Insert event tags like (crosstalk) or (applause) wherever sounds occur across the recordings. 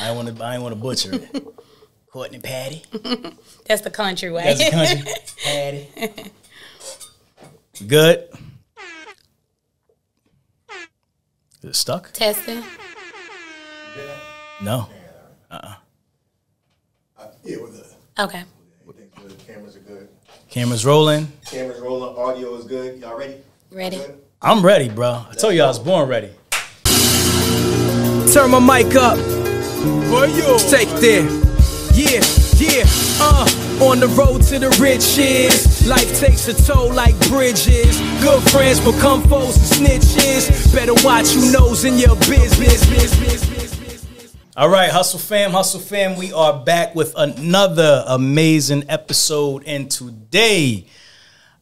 I ain't want to. I ain't want to butcher it. (laughs) Courtney Patty. (laughs) That's the country way. That's the country. (laughs) Patty. Good. Is it stuck? Testing. No. Uh, yeah, we're good. Okay. Good. Cameras are good. Cameras rolling. Cameras rolling. Audio is good. Y'all ready? Ready. I'm ready, bro. I told you I was born ready. Turn my mic up. Take there. Yeah, yeah, uh, on the road to the riches. Life takes a toll like bridges. Good friends become foes and snitches. Better watch your nose in your business. All right, Hustle Fam, Hustle Fam, we are back with another amazing episode. And today,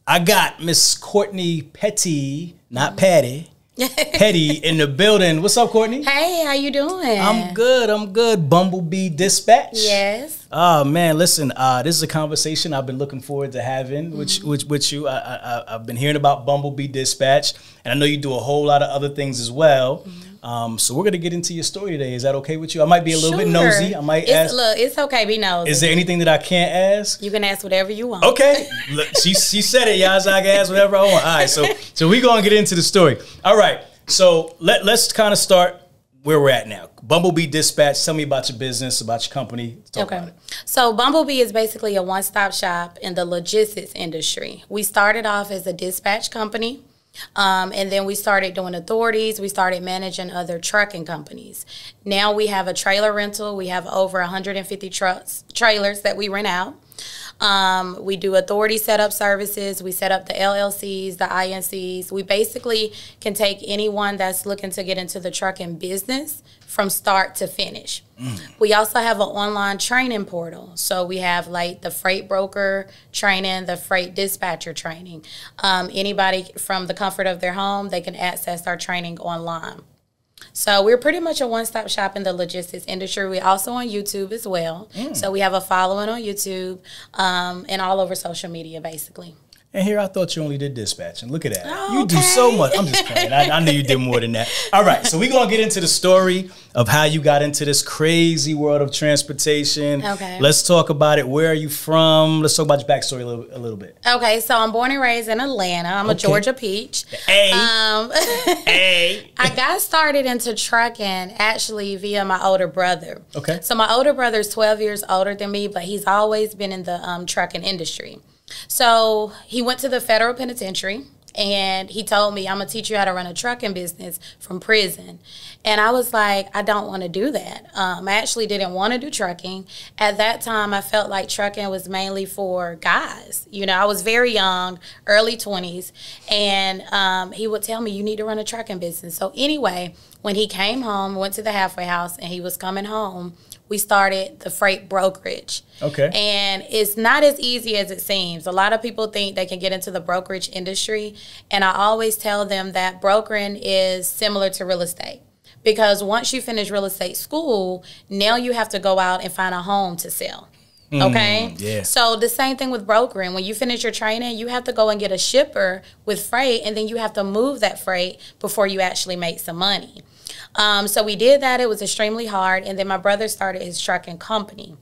I got Miss Courtney Petty, not Patty, (laughs) Petty in the building. What's up, Courtney? Hey, how you doing? I'm good. I'm good. Bumblebee Dispatch. Yes. Oh man, listen. Uh, this is a conversation I've been looking forward to having, which, mm-hmm. which, with you. I, I, I've been hearing about Bumblebee Dispatch, and I know you do a whole lot of other things as well. Mm-hmm. Um, so we're gonna get into your story today. Is that okay with you? I might be a little bit nosy. I might it's, ask. Look, it's okay. Be nosy. Is there anything that I can't ask? you can ask whatever you want. Okay, (laughs) Look, she she said it, y'all. So I can ask whatever I want. All right, so so we gonna get into the story. All right, so let let's kind of start where we're at now. Bumblebee Dispatch. Tell me about your business, about your company. Let's talk about Okay. it. So Bumblebee is basically a one-stop shop in the logistics industry. We started off as a dispatch company. Um, and then we started doing authorities. We started managing other trucking companies. Now we have a trailer rental. We have over 150 trucks, trailers that we rent out. Um, we do authority setup services. We set up the LLCs, the INCs. We basically can take anyone that's looking to get into the trucking business from start to finish. We also have an online training portal. So we have like the freight broker training, the freight dispatcher training. Um, anybody from the comfort of their home, they can access our training online. So we're pretty much a one-stop shop in the logistics industry. We're also on YouTube as well. So we have a following on YouTube um, and all over social media, basically. And here I thought you only did dispatch, and look at that. Oh, you do so much. I'm just playing. I, I knew you did more than that. All right, so we're gonna get into the story of how you got into this crazy world of transportation. Okay. Let's talk about it. Where are you from? Let's talk about your backstory a little, a little bit. Okay, so I'm born and raised in Atlanta. I'm a Georgia peach. Hey, Um, (laughs) hey. I got started into trucking actually via my older brother. Okay. So my older brother is 12 years older than me, but he's always been in the um, trucking industry. So he went to the federal penitentiary and he told me, I'm to teach you how to run a trucking business from prison. And I was like, I don't want to do that. Um, I actually didn't want to do trucking. At that time, I felt like trucking was mainly for guys. You know, I was very young, early 20s, and um, he would tell me, You need to run a trucking business. So, anyway, when he came home, went to the halfway house, and he was coming home, we started the freight brokerage. Okay. And it's not as easy as it seems. A lot of people think they can get into the brokerage industry. And I always tell them that brokering is similar to real estate. Because once you finish real estate school, now you have to go out and find a home to sell. Mm, okay. yeah. So the same thing with brokering. When you finish your training, you have to go and get a shipper with freight, and then you have to move that freight before you actually make some money. Um, so we did that. It was extremely hard, and then my brother started his trucking company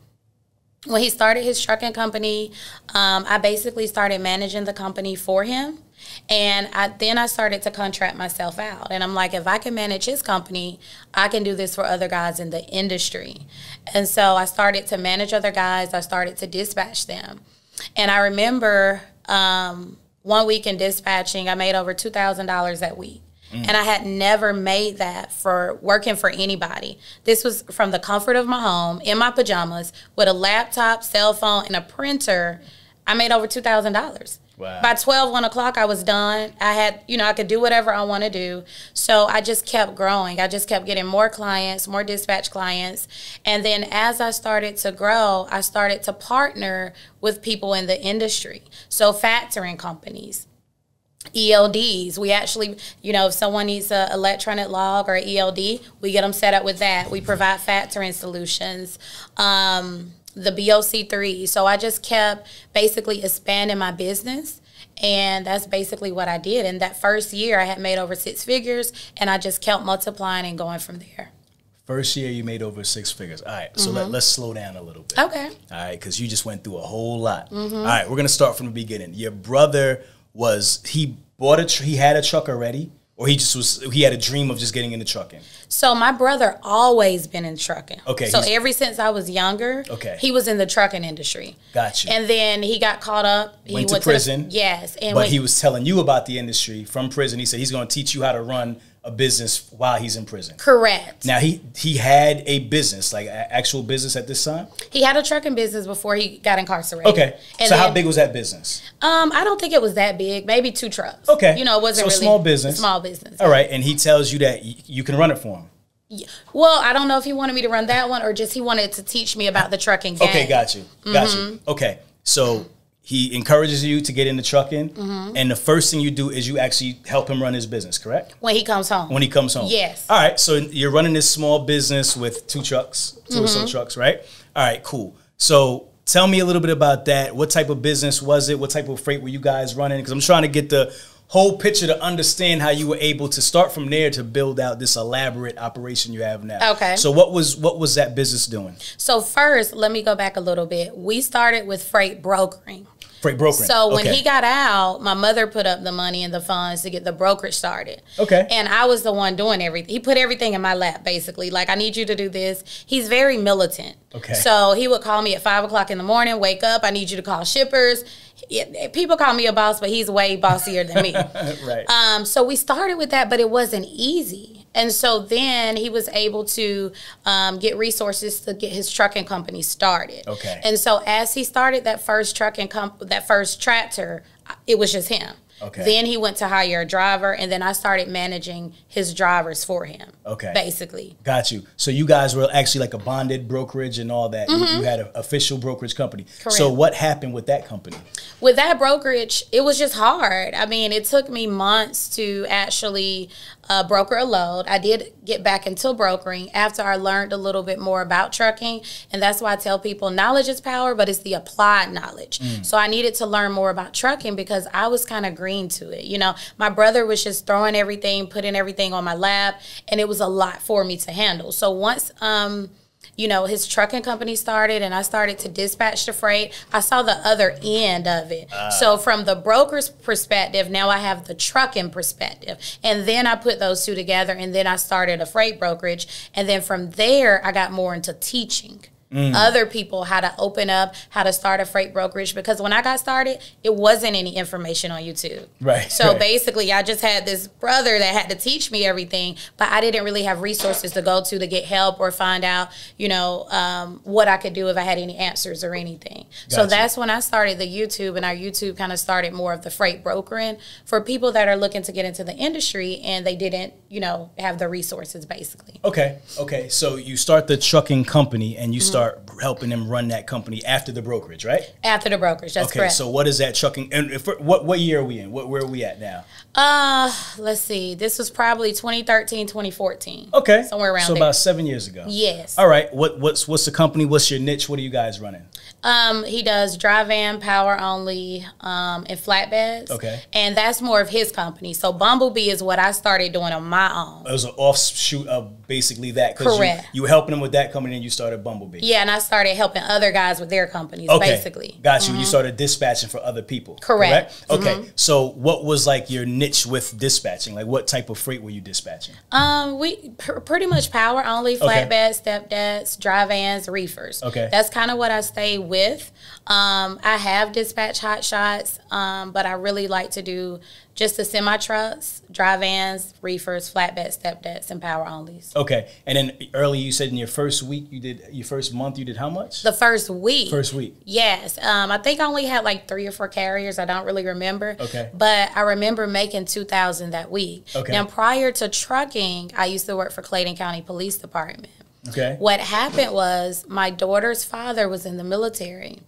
when he started his trucking company, um, I basically started managing the company for him. And I, then I started to contract myself out. And I'm like, if I can manage his company, I can do this for other guys in the industry. And so I started to manage other guys, I started to dispatch them. And I remember um, one week in dispatching, I made over $2,000 that week. And I had never made that for working for anybody. This was from the comfort of my home, in my pajamas, with a laptop, cell phone, and a printer. I made over $2,000. Wow. By 12, 1 o'clock, I was done. I had, you know, I could do whatever I want to do. So I just kept growing. I just kept getting more clients, more dispatch clients. And then as I started to grow, I started to partner with people in the industry. So factoring companies, ELDs. We actually, you know, if someone needs a electronic log or ELD, we get them set up with that. We provide factoring solutions. Um, the BOC3. So I just kept basically expanding my business. And that's basically what I did. In that first year, I had made over six figures, and I just kept multiplying and going from there. First year you made over six figures. All right, so Mm-hmm. let, let's slow down a little bit. Okay. All right, because you just went through a whole lot. Mm-hmm. All right, we're gonna start from the beginning. Your brother was he bought a tr- he had a truck already, or he just was he had a dream of just getting into trucking. So my brother always been in trucking. Okay, So ever since I was younger, Okay. he was in the trucking industry. Got you. And then he got caught up. He Went to the- prison. yes, and but when- he was telling you about the industry from prison. He said he's gonna teach you how to run a business while he's in prison. correct. Now he he had a business, like a actual business at this time. He had a trucking business before he got incarcerated. Okay, And so how big was that business? Um, I don't think it was that big. Maybe two trucks. Okay, You know, it wasn't so really small business. Small business. All right, and he tells you that y- you can run it for him. Yeah. Well, I don't know if he wanted me to run that one or just he wanted to teach me about the trucking game. Okay, got you, got Mm-hmm. you. Okay, so he encourages you to get into trucking, Mm-hmm. and the first thing you do is you actually help him run his business, correct? When he comes home. When he comes home. Yes. All right, so you're running this small business with two trucks, 2 or so Mm-hmm. trucks, right? All right, cool. So tell me a little bit about that. What type of business was it? What type of freight were you guys running? Because I'm trying to get the whole picture to understand how you were able to start from there to build out this elaborate operation you have now. Okay. So what was what was that business doing? so first, let me go back a little bit. We started with freight brokering. Freight brokering. So when Okay. he got out, my mother put up the money and the funds to get the brokerage started. Okay. And I was the one doing everything. He put everything in my lap, basically. Like, I need you to do this. He's very militant. Okay. So he would call me at five o'clock in the morning, wake up, I need you to call shippers. People call me a boss, but he's way bossier than me. (laughs) right. Um, so we started with that, but it wasn't easy. And so then he was able to um, get resources to get his trucking company started. Okay. And so as he started that first trucking comp- that first tractor, it was just him. Okay. Then he went to hire a driver, and then I started managing his drivers for him. Okay. Basically. Got you. So you guys were actually like a bonded brokerage and all that. You, you had an official brokerage company. Correct. So Mm-hmm. What happened with that company? with that brokerage, it was just hard. I mean, it took me months to actually uh, broker a load. I did get back into brokering after I learned a little bit more about trucking. And that's why I tell people knowledge is power, but it's the applied knowledge. So I needed to learn more about trucking because I was kind of green to it. You know, my brother was just throwing everything, putting everything on my lap, and it was a lot for me to handle. So once, um, you know, his trucking company started and I started to dispatch the freight. I saw the other end of it. Ah. so from the broker's perspective, now I have the trucking perspective. And then I put those two together and then I started a freight brokerage. And then from there, I got more into teaching. Other people how to open up, how to start a freight brokerage because when I got started, it wasn't any information on YouTube. Right, So right. basically, I just had this brother that had to teach me everything, but I didn't really have resources to go to to get help or find out, you know, um, what I could do if I had any answers or anything. So that's when I started the YouTube, and our YouTube kind of started more of the freight brokering for people that are looking to get into the industry and they didn't, you know, have the resources basically. Okay. Okay. So you start the trucking company and you Mm-hmm. start helping them run that company after the brokerage, right? After the brokerage, that's okay. correct. So what is that trucking? And if, what what year are we in? What where are we at now? uh, let's see. This was probably 2013, 2014. Okay. Somewhere around So there. about seven years ago. Yes. All right. What what's what's the company? What's your niche? What are you guys running? Um, he does dry van, power only, um, and flatbeds. Okay. And that's more of his company. So Bumblebee is what I started doing on my own. It was an offshoot of basically that. Correct. You, you were helping him with that company and you started Bumblebee. Yeah, and I started helping other guys with their companies, Okay. basically. Got you. You started dispatching for other people. Correct. Mm-hmm. Okay. So what was like your niche with dispatching? Like what type of freight were you dispatching? Um, we pr- pretty much power only, flatbeds, step decks, dry vans, reefers. Okay. That's kind of what I stay with. Um, I have dispatch hot shots, um, but I really like to do just the semi trucks, dry vans, reefers, flatbed, step decks, and power onlys. Okay. And then earlier you said in your first week you did your first month you did how much? The first week. first week. Yes. Um, I think I only had like three or four carriers. I don't really remember. Okay. But I remember making 2000 that week. Okay. Now, prior to trucking, I used to work for Clayton County Police Department. Okay. What happened was my daughter's father was in the military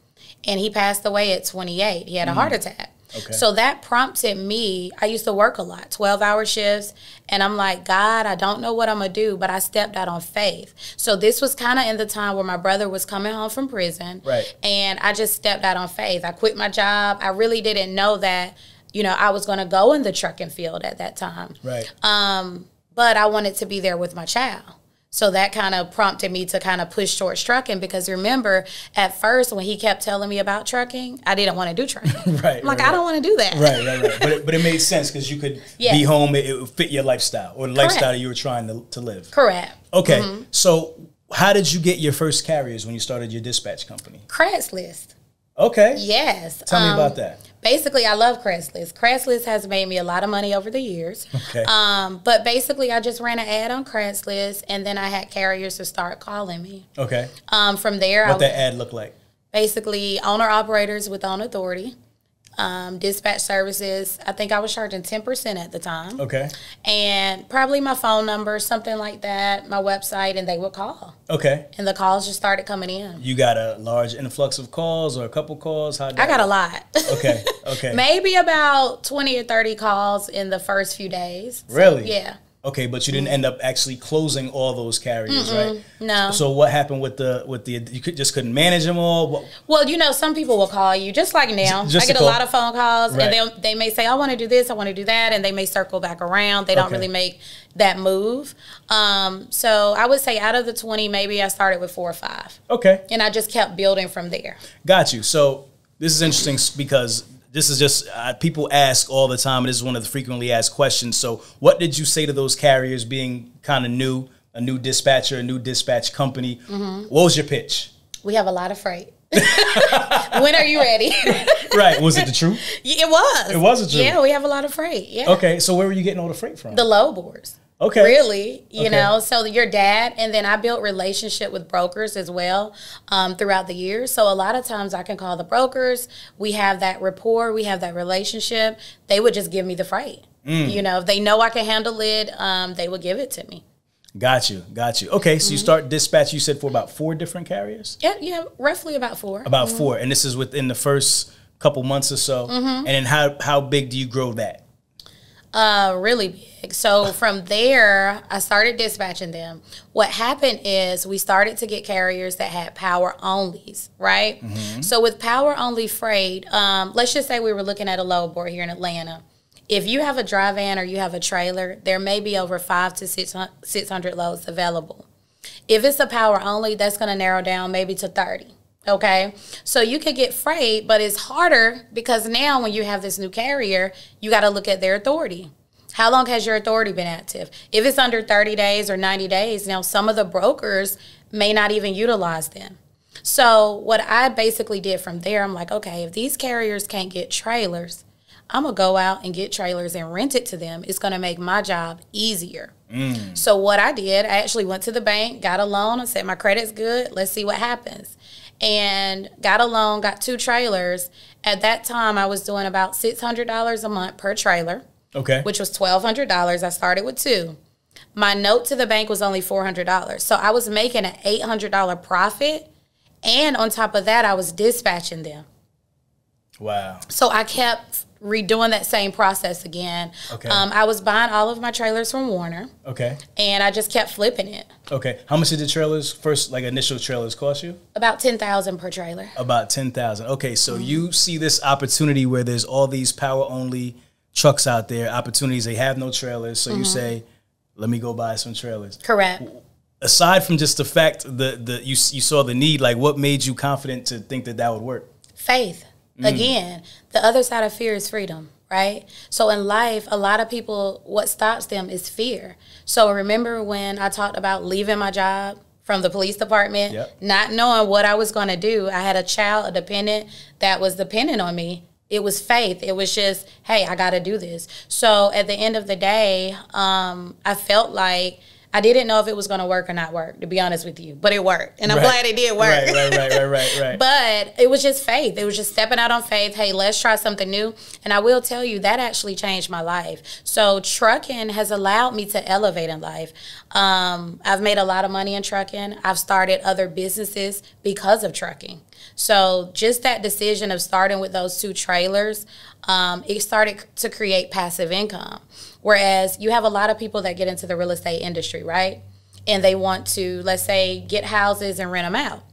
and he passed away at 28. He had a heart attack. Mm. Okay. So that prompted me. I used to work a lot, 12 hour shifts. And I'm like, God, I don't know what I'm going to do, but I stepped out on faith. So this was kind of in the time where my brother was coming home from prison. Right. And I just stepped out on faith. I quit my job. I really didn't know that, you know, I was going to go in the trucking field at that time. Right. Um, but I wanted to be there with my child. So that kind of prompted me to kind of push towards trucking because remember, at first when he kept telling me about trucking, I didn't want to do trucking. (laughs) Right, I'm like, right, I don't want to do that. Right, right, right. But it, but it made sense because you could Yeah. be home. It, would fit your lifestyle or the Correct. lifestyle you were trying to, to live. Correct. Okay, Mm-hmm. so how did you get your first carriers when you started your dispatch company? Craigslist. Okay, Yes. tell me um, about that. Basically, I love Craigslist. Craigslist has made me a lot of money over the years. Okay. Um, but basically, I just ran an ad on Craigslist, and then I had carriers to start calling me. Okay, Um, from there, I what that ad look like? basically owner operators with own authority, um, dispatch services. I think I was charging ten percent at the time, Okay, and probably my phone number, something like that, my website, and they would call, okay. and the calls just started coming in. You got a large influx of calls or a couple calls? How? I got a lot. Okay, (laughs) okay. Maybe about 20 or 30 calls in the first few days. So, Really? yeah. Okay, but you didn't end up actually closing all those carriers, right? No. So what happened with the with the you could just couldn't manage them all? What, Well, you know, some people will call you just like now. Just I get a call. lot of phone calls, Right. and they they may say, "I want to do this, I want to do that," and they may circle back around. They don't Okay. really make that move. Um, so I would say out of the 20, maybe I started with four or five, okay, and I just kept building from there. got you. So this is interesting because this is just uh, people ask all the time, and this is one of the frequently asked questions. So what did you say to those carriers being kind of new, a new dispatcher, a new dispatch company? Mm-hmm. What was your pitch? We have a lot of freight. (laughs) when are you ready? (laughs) Right, was it the truth? it was. It was the truth. Yeah, we have a lot of freight. Yeah. Okay, so where were you getting all the freight from? The load boards. Okay, really you Okay. know so your dad and then i built relationship with brokers as well um, throughout the years so a lot of times i can call the brokers we have that rapport we have that relationship they would just give me the freight Mm. you know if they know i can handle it um, they would give it to me Got you, got you. Okay, so you Mm-hmm. start dispatch. You said for about four different carriers. yeah yeah roughly about four About four, and this is within the first couple months or so. Mm-hmm. And then how how big do you grow that? Uh, really big. So from there, I started dispatching them. What happened is we started to get carriers that had power onlys, right? So with power only freight, um, let's just say we were looking at a load board here in Atlanta. If you have a dry van or you have a trailer, there may be over five to six 600 loads available. If it's a power only, that's going to narrow down maybe to 30. Okay. So you could get freight, but it's harder because now when you have this new carrier, you got to look at their authority. How long has your authority been active? If it's under 30 days or 90 days, now some of the brokers may not even utilize them. So what I basically did from there, I'm like, okay, if these carriers can't get trailers, I'm gonna go out and get trailers and rent it to them. It's gonna make my job easier. Mm. So what I did, I actually went to the bank, got a loan, and said my credit's good. Let's see what happens. And got a loan, got two trailers. At that time, I was doing about six hundred dollars a month per trailer, Okay. which was twelve hundred dollars. I started with two. My note to the bank was only four hundred dollars, so I was making an eight hundred dollar profit. And on top of that, I was dispatching them. wow. So I kept redoing that same process again. Okay. Um, I was buying all of my trailers from Werner, Okay. and I just kept flipping it. Okay. How much did the trailers first, like initial trailers, cost you? About ten thousand per trailer. About ten thousand. Okay, so Mm-hmm. you see this opportunity where there's all these power only trucks out there, opportunities they have no trailers. So Mm-hmm. you say, "Let me go buy some trailers." Correct. Aside from just the fact that the you you saw the need, like what made you confident to think that that would work? Faith. Again, the other side of fear is freedom, right? So in life, a lot of people, what stops them is fear. So remember when I talked about leaving my job from the police department, Yep. not knowing what I was going to do. I had a child, a dependent that was dependent on me. It was faith. It was just, hey, I got to do this. So at the end of the day, um, I felt like I didn't know if it was going to work or not work, to be honest with you, but it worked. And I'm Right. glad it did work. Right, right, right, right, right, right. (laughs) But it was just faith. It was just stepping out on faith. Hey, let's try something new. And I will tell you, that actually changed my life. So, trucking has allowed me to elevate in life. Um, I've made a lot of money in trucking. I've started other businesses because of trucking. So, just that decision of starting with those two trailers, um, it started to create passive income. Whereas you have a lot of people that get into the real estate industry, right? And they want to, let's say, get houses and rent them out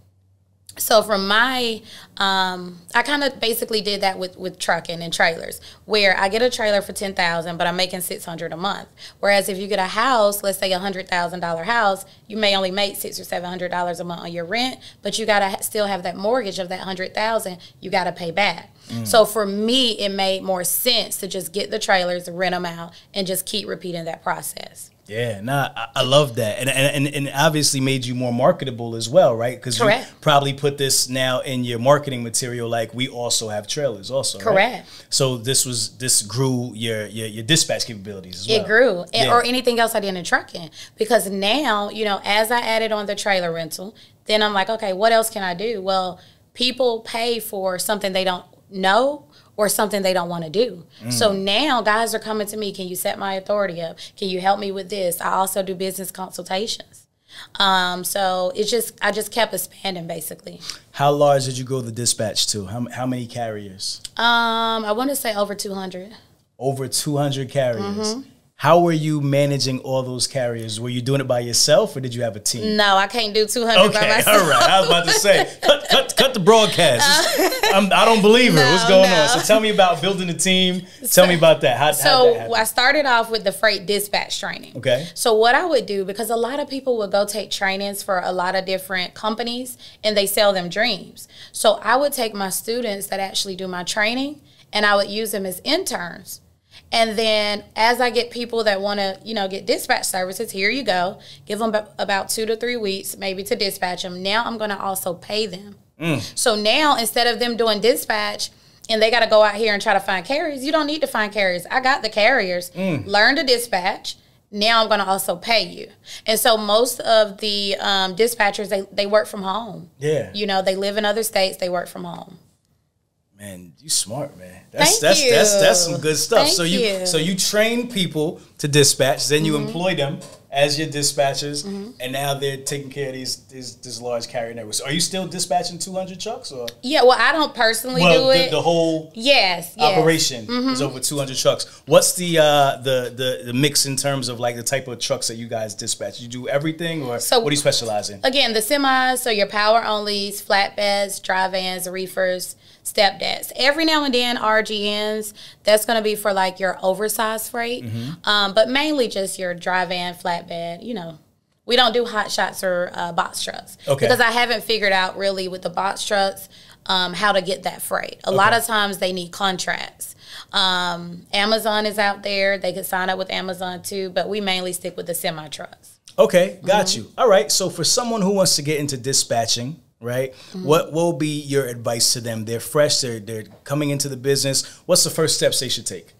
So from my, um, I kind of basically did that with with trucking and trailers, where I get a trailer for ten thousand, but I'm making six hundred a month. Whereas if you get a house, let's say a hundred thousand dollar house, you may only make six or seven hundred dollars a month on your rent, but you gotta ha- still have that mortgage of that hundred thousand. You gotta pay back. So for me, it made more sense to just get the trailers, rent them out, and just keep repeating that process. Yeah, nah, I, I love that, and, and and obviously made you more marketable as well, right? Because you probably put this now in your marketing material. Like we also have trailers, also. right? Correct. So this was this grew your your, your dispatch capabilities as well. It grew, and, Yeah. or anything else I did in trucking. Because now, you know, as I added on the trailer rental, then I'm like, okay, what else can I do? Well, people pay for something they don't know or something they don't want to do. So now guys are coming to me, can you set my authority up? Can you help me with this? I also do business consultations. Um, so it's just I just kept expanding basically. How large did you grow the dispatch to? How how many carriers? Um, I want to say over 200. Over two hundred carriers. Mm-hmm. How were you managing all those carriers? Were you doing it by yourself, or did you have a team? No, I can't do 200 by Okay, myself. all right. I was about to say, cut, cut, cut the broadcast. It's- (laughs) I'm, I don't believe her. What's going no. on? So tell me about building a team. Tell me about that. How, So that? I started off with the freight dispatch training. Okay. So what I would do because a lot of people would go take trainings for a lot of different companies and they sell them dreams. So I would take my students that actually do my training and I would use them as interns. And then as I get people that want to, you know, get dispatch services, here you go. Give them about 2 to 3 weeks maybe to dispatch them. Now I'm going to also pay them. So now instead of them doing dispatch and they got to go out here and try to find carriers, you don't need to find carriers. I got the carriers. Learn to dispatch. Now I'm going to also pay you. And so most of the um, dispatchers they, they work from home. Yeah. You know, they live in other states, they work from home. Man, you smart, man. That's Thank that's you. that's that's some good stuff. Thank so you, you. so you train people to dispatch, then you Mm-hmm. employ them as your dispatchers, and now they're taking care of these these this large carrier networks. Are you still dispatching 200 trucks or Yeah, well, I don't personally well do the, it. the whole yes, yes. operation Mm-hmm. is over 200 trucks. What's the uh the, the the mix in terms of like the type of trucks that you guys dispatch? You do everything or So- what do you specialize in? Again, the semis, so your power onlys, flatbeds, dry vans, reefers, step decks. Every now and then, RGNs, that's going to be for like your oversized freight, um, but mainly just your dry van, flatbed, you know. We don't do hot shots or uh, box trucks Okay. because I haven't figured out really with the box trucks um, how to get that freight. A lot of times they need contracts. Um, Amazon is out there; they could sign up with Amazon too, but we mainly stick with the semi trucks. Okay, got Mm-hmm. you. All right. So for someone who wants to get into dispatching, right? Mm-hmm. What will be your advice to them? They're fresh. They're they're coming into the business. What's the first steps they should take?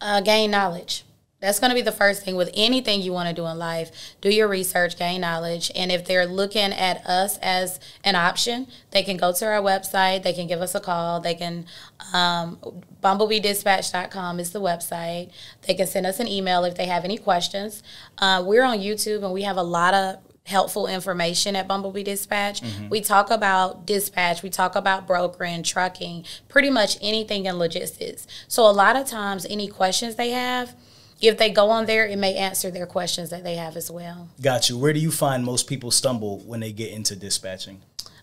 uh, gain knowledge. That's going to be the first thing with anything you want to do in life. Do your research, gain knowledge, and if they're looking at us as an option, they can go to our website. They can give us a call. They can um, bumblebeedispatch.com is the website. They can send us an email if they have any questions. Uh, we're on YouTube and we have a lot of helpful information at Bumblebee Dispatch. We talk about dispatch, we talk about brokering, trucking, pretty much anything in logistics. So a lot of times any questions they have, if they go on there, it may answer their questions that they have as well. Got you. Where do you find most people stumble when they get into dispatching?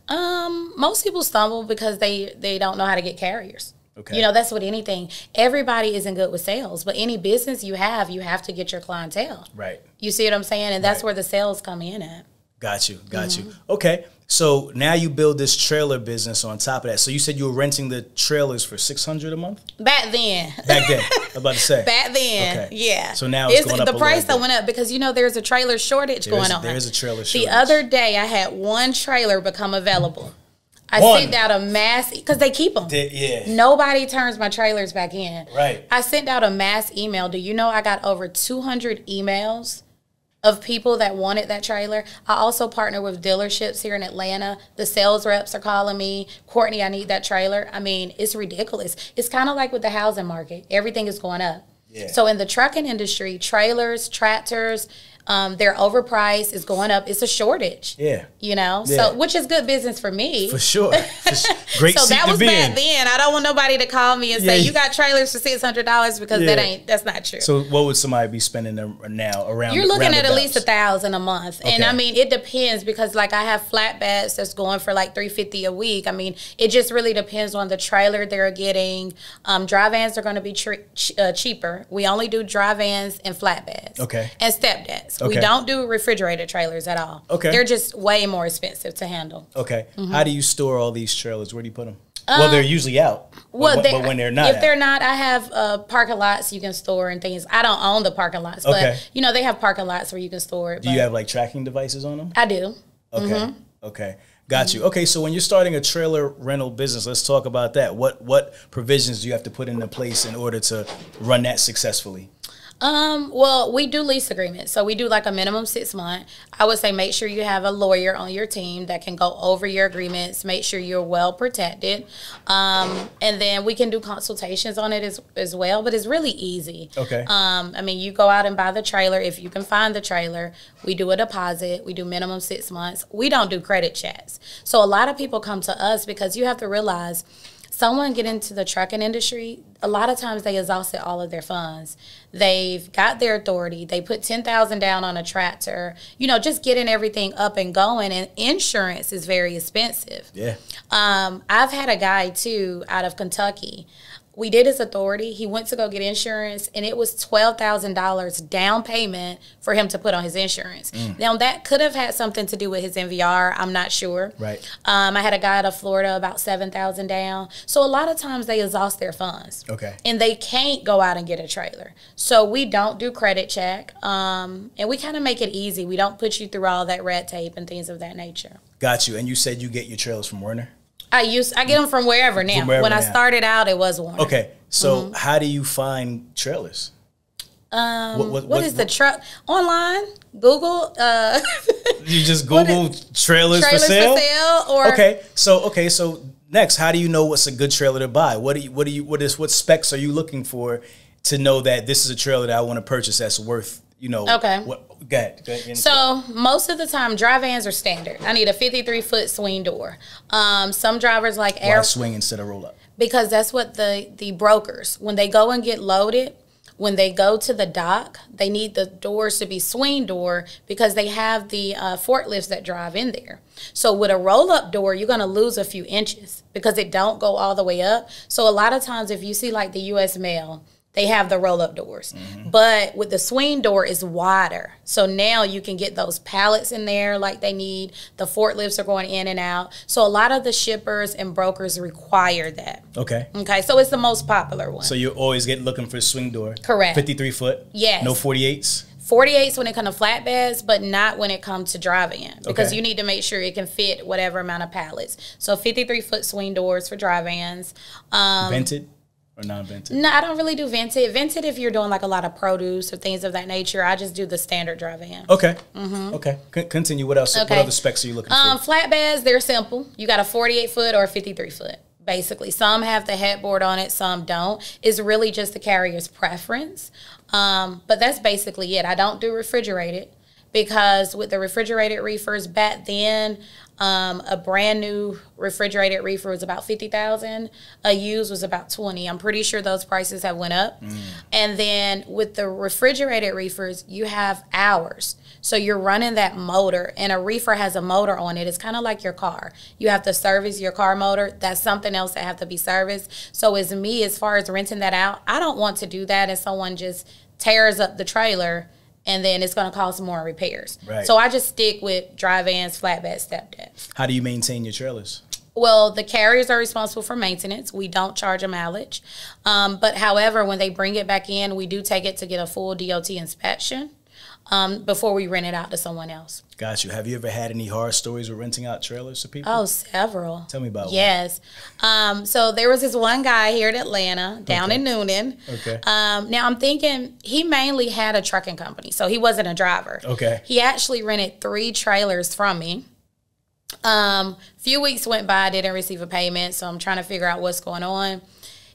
Um, most people stumble because they they don't know how to get carriers. Okay. You know, that's what anything. Everybody isn't good with sales, but any business you have, you have to get your clientele. Right. You see what I'm saying? And that's Right. where the sales come in at. Got you. Got Mm-hmm. you. Okay. So now you build this trailer business on top of that. So you said you were renting the trailers for six hundred a month Back then. back then. I was about to say. (laughs) Back then, Okay. yeah. So now it's going up the price that went up because you know there's a trailer shortage There is- going on. there is a trailer shortage. The other day, I had one trailer become available. I One. sent out a mass because they keep them. They- yeah. Nobody turns my trailers back in. Right. I sent out a mass email. Do you know I got over 200 emails of people that wanted that trailer? I also partner with dealerships here in Atlanta. The sales reps are calling me, Courtney, I need that trailer. I mean, it's ridiculous. It's kind of like with the housing market, everything is going up. Yeah. So in the trucking industry, trailers, tractors, Um, they're overpriced. It's going up. It's a shortage. Yeah. You know, Yeah. so which is good business for me. For sure. For sure. (laughs) Great so that was back in. then. I don't want nobody to call me and say Yeah. you got trailers for six hundred dollars because that ain't that's not true. So what would somebody be spending now around? You're looking at at least a thousand a month, and I mean it depends because like I have flatbeds that's going for like three fifty a week. I mean it just really depends on the trailer they're getting. Um, dry vans are going to be uh, cheaper. We only do dry vans and flatbeds. Okay. And step stepdads. Okay. We don't do refrigerated trailers at all. Okay. They're just way more expensive to handle. Okay. Mm-hmm. How do you store all these trailers? Where do you put them? well, they're usually out. Well, but, they- but when they're not, if out. they're not, I have uh, parking lots you can store and things. I don't own the parking lots, but you know they have parking lots where you can store it. do you have like tracking devices on them? I do. Okay. Mm-hmm. Okay. Got you. Okay, so when you're starting a trailer rental business, let's talk about that. What what provisions do you have to put into place in order to run that successfully? Um, well, we do lease agreements. So we do like a minimum six month. I would say make sure you have a lawyer on your team that can go over your agreements, make sure you're well protected. Um, and then we can do consultations on it as, as well, but it's really easy. Okay. Um, I mean, you go out and buy the trailer. If you can find the trailer, we do a deposit. We do minimum six months. We don't do credit checks. So a lot of people come to us because you have to realize someone get into the trucking industry, a lot of times they exhausted all of their funds. They've got their authority. They put ten thousand down on a tractor. You know, just getting everything up and going. And insurance is very expensive. Yeah. Um, I've had a guy too out of Kentucky. We did his authority. He went to go get insurance, and it was twelve thousand dollars down payment for him to put on his insurance. Mm. Now that could have had something to do with his MVR. I'm not sure. Right. Um, I had a guy out of Florida about seven thousand down. So a lot of times they exhaust their funds. Okay. And they can't go out and get a trailer. So we don't do credit check. Um, and we kind of make it easy. We don't put you through all that red tape and things of that nature. Got you. And you said you get your trailers from Werner? I use I get them from wherever now. From wherever when I started out, it was Werner. Okay. So Mm-hmm. how do you find trailers? Um, What- what what- is what- the truck online? Google uh, (laughs) You just (laughs) Google trailers, trailers for sale? or Okay. So okay, so next, how do you know what's a good trailer to buy? What do you what do you what is what specs are you looking for to know that this is a trailer that I want to purchase that's worth, you know, Okay. What go ahead. Go ahead get it. So most of the time, dry vans are standard. I need a 53 foot swing door. Um, some drivers like why air swing instead of roll up? because that's what the the brokers when they go and get loaded when they go to the dock they need the doors to be swing door because they have the uh, forklifts that drive in there so with a roll up door you're going to lose a few inches because it don't go all the way up so a lot of times if you see like the us mail they have the roll up doors but with the swing door is wider so now you can get those pallets in there like they need the forklifts are going in and out so a lot of the shippers and brokers require that Okay. Okay, so it's the most popular one. So you always get looking for a swing door. Correct. Fifty three foot. Yes. No forty eights. 48s when it comes to flatbeds, but not when it comes to driving in because Okay. you need to make sure it can fit whatever amount of pallets. So 53 foot swing doors for dry vans. Um, vented or non vented? no, I don't really do vented. Vented if you're doing like a lot of produce or things of that nature. I just do the standard dry van. Okay. Okay. Con- continue. What else? What Mm-hmm. Other specs are you looking Um, for? flatbeds, they're simple. You got a 48 foot or a 53 foot, basically. Some have the headboard on it, some don't. It's really just the carrier's preference. Um, but that's basically it. I don't do refrigerated because with the refrigerated reefers back then, um, a brand new refrigerated reefer was about fifty thousand. A used was about twenty. I'm pretty sure those prices have went up. And then with the refrigerated reefers, you have hours. So you're running that motor, and a reefer has a motor on it. It's kind of like your car. You have to service your car motor. That's something else that have to be serviced. So as me, as far as renting that out, I don't want to do that, and someone just tears up the trailer, and then it's going to cost more in repairs. Right. So I just stick with dry vans, flatbed, step stepdad. How do you maintain your trailers? Well, the carriers are responsible for maintenance. We don't charge a mileage. Um, but however, when they bring it back in, we do take it to get a full DOT inspection um, before we rent it out to someone else. Got you. Have you ever had any horror stories with renting out trailers to people? Oh, several. Tell me about one. Yes. Um, so there was this one guy here in Atlanta, down Okay. in Newnan. Okay. Um, now I'm thinking he mainly had a trucking company, so he wasn't a driver. Okay. He actually rented three trailers from me. Um, few weeks went by, I didn't receive a payment, so I'm trying to figure out what's going on.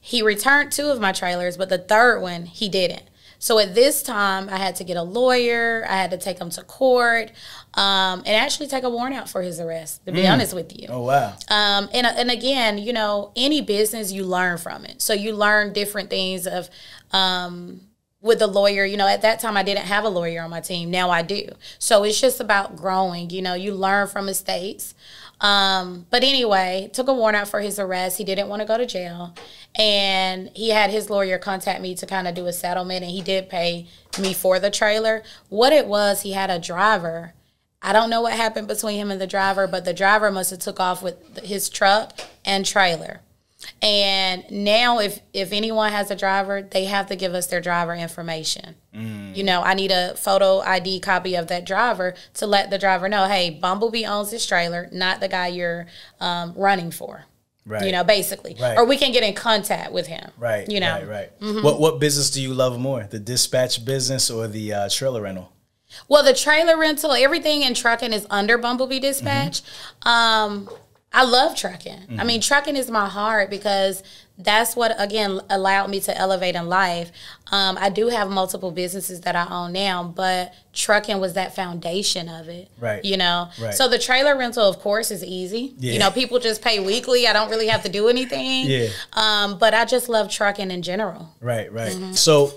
He returned two of my trailers, but the third one he didn't. So at this time, I had to get a lawyer. I had to take him to court, um, and actually take a warrant out for his arrest. To be honest with you. Oh wow. Um, and and again, you know, any business you learn from it. So you learn different things of. Um, with the lawyer, you know, at that time I didn't have a lawyer on my team. Now I do. So it's just about growing. You know, you learn from mistakes. Um, but anyway, took a warrant out for his arrest. He didn't want to go to jail. And he had his lawyer contact me to kind of do a settlement, and he did pay me for the trailer. What it was, he had a driver. I don't know what happened between him and the driver, but the driver must have took off with his truck and trailer. And now, if if anyone has a driver, they have to give us their driver information. You know, I need a photo ID copy of that driver to let the driver know, hey, Bumblebee owns this trailer, not the guy you're um, running for. Right. You know, basically, Right. or we can get in contact with him. Right. You know, Right. Right. What What business do you love more, the dispatch business or the uh, trailer rental? Well, the trailer rental, everything in trucking is under Bumblebee Dispatch. Um, I love trucking. I mean, trucking is my heart because that's what again allowed me to elevate in life. Um, I do have multiple businesses that I own now, but trucking was that foundation of it. Right. You know. Right. So the trailer rental, of course, is easy. Yeah. You know, people just pay weekly. I don't really have to do anything. Yeah. Um, but I just love trucking in general. Right, right. Mm-hmm. So,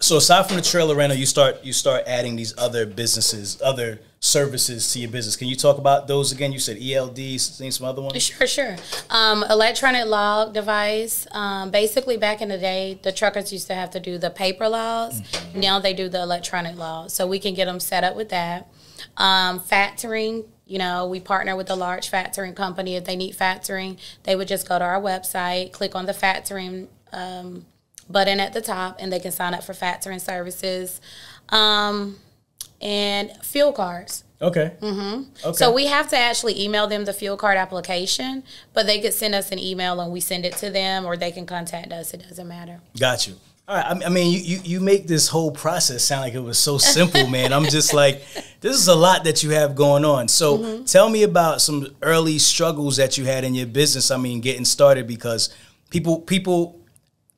so aside from the trailer rental, you start you start adding these other businesses, other services to your business. Can you talk about those again? You said ELD, seen some other ones. Sure, sure. Um, electronic log device. Um, basically, back in the day, the truckers used to have to do the paper logs. Now they do the electronic logs, so we can get them set up with that. Um, factoring. You know, we partner with a large factoring company. If they need factoring, they would just go to our website, click on the factoring um, button at the top, and they can sign up for factoring services. Um, and fuel cards. Okay. Mm-hmm. Okay. So we have to actually email them the fuel card application, but they could send us an email and we send it to them, or they can contact us. It doesn't matter. Got you. All right. I mean- I mean, you, you you make this whole process sound like it was so simple, (laughs) man. I'm just like, this is a lot that you have going on. So Mm-hmm. tell me about some early struggles that you had in your business. I mean, getting started because people people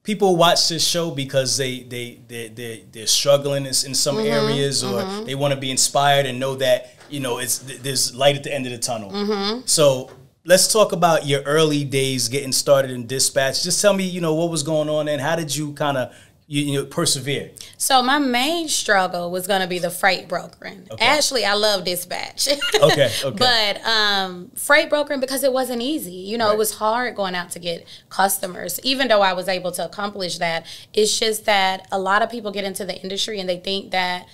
people watch this show because they they they they they're struggling in, in some Mm-hmm. areas or they want to be inspired and know that you know it's there's light at the end of the tunnel. Mm-hmm. So let's talk about your early days getting started in dispatch. Just tell me, you know, what was going on and how did you kind of you, you know persevere? So my main struggle was going to be the freight brokering. Actually, I love dispatch. (laughs) Okay, okay. but um, freight brokering because it wasn't easy. You know, Right. it was hard going out to get customers. Even though I was able to accomplish that, it's just that a lot of people get into the industry and they think that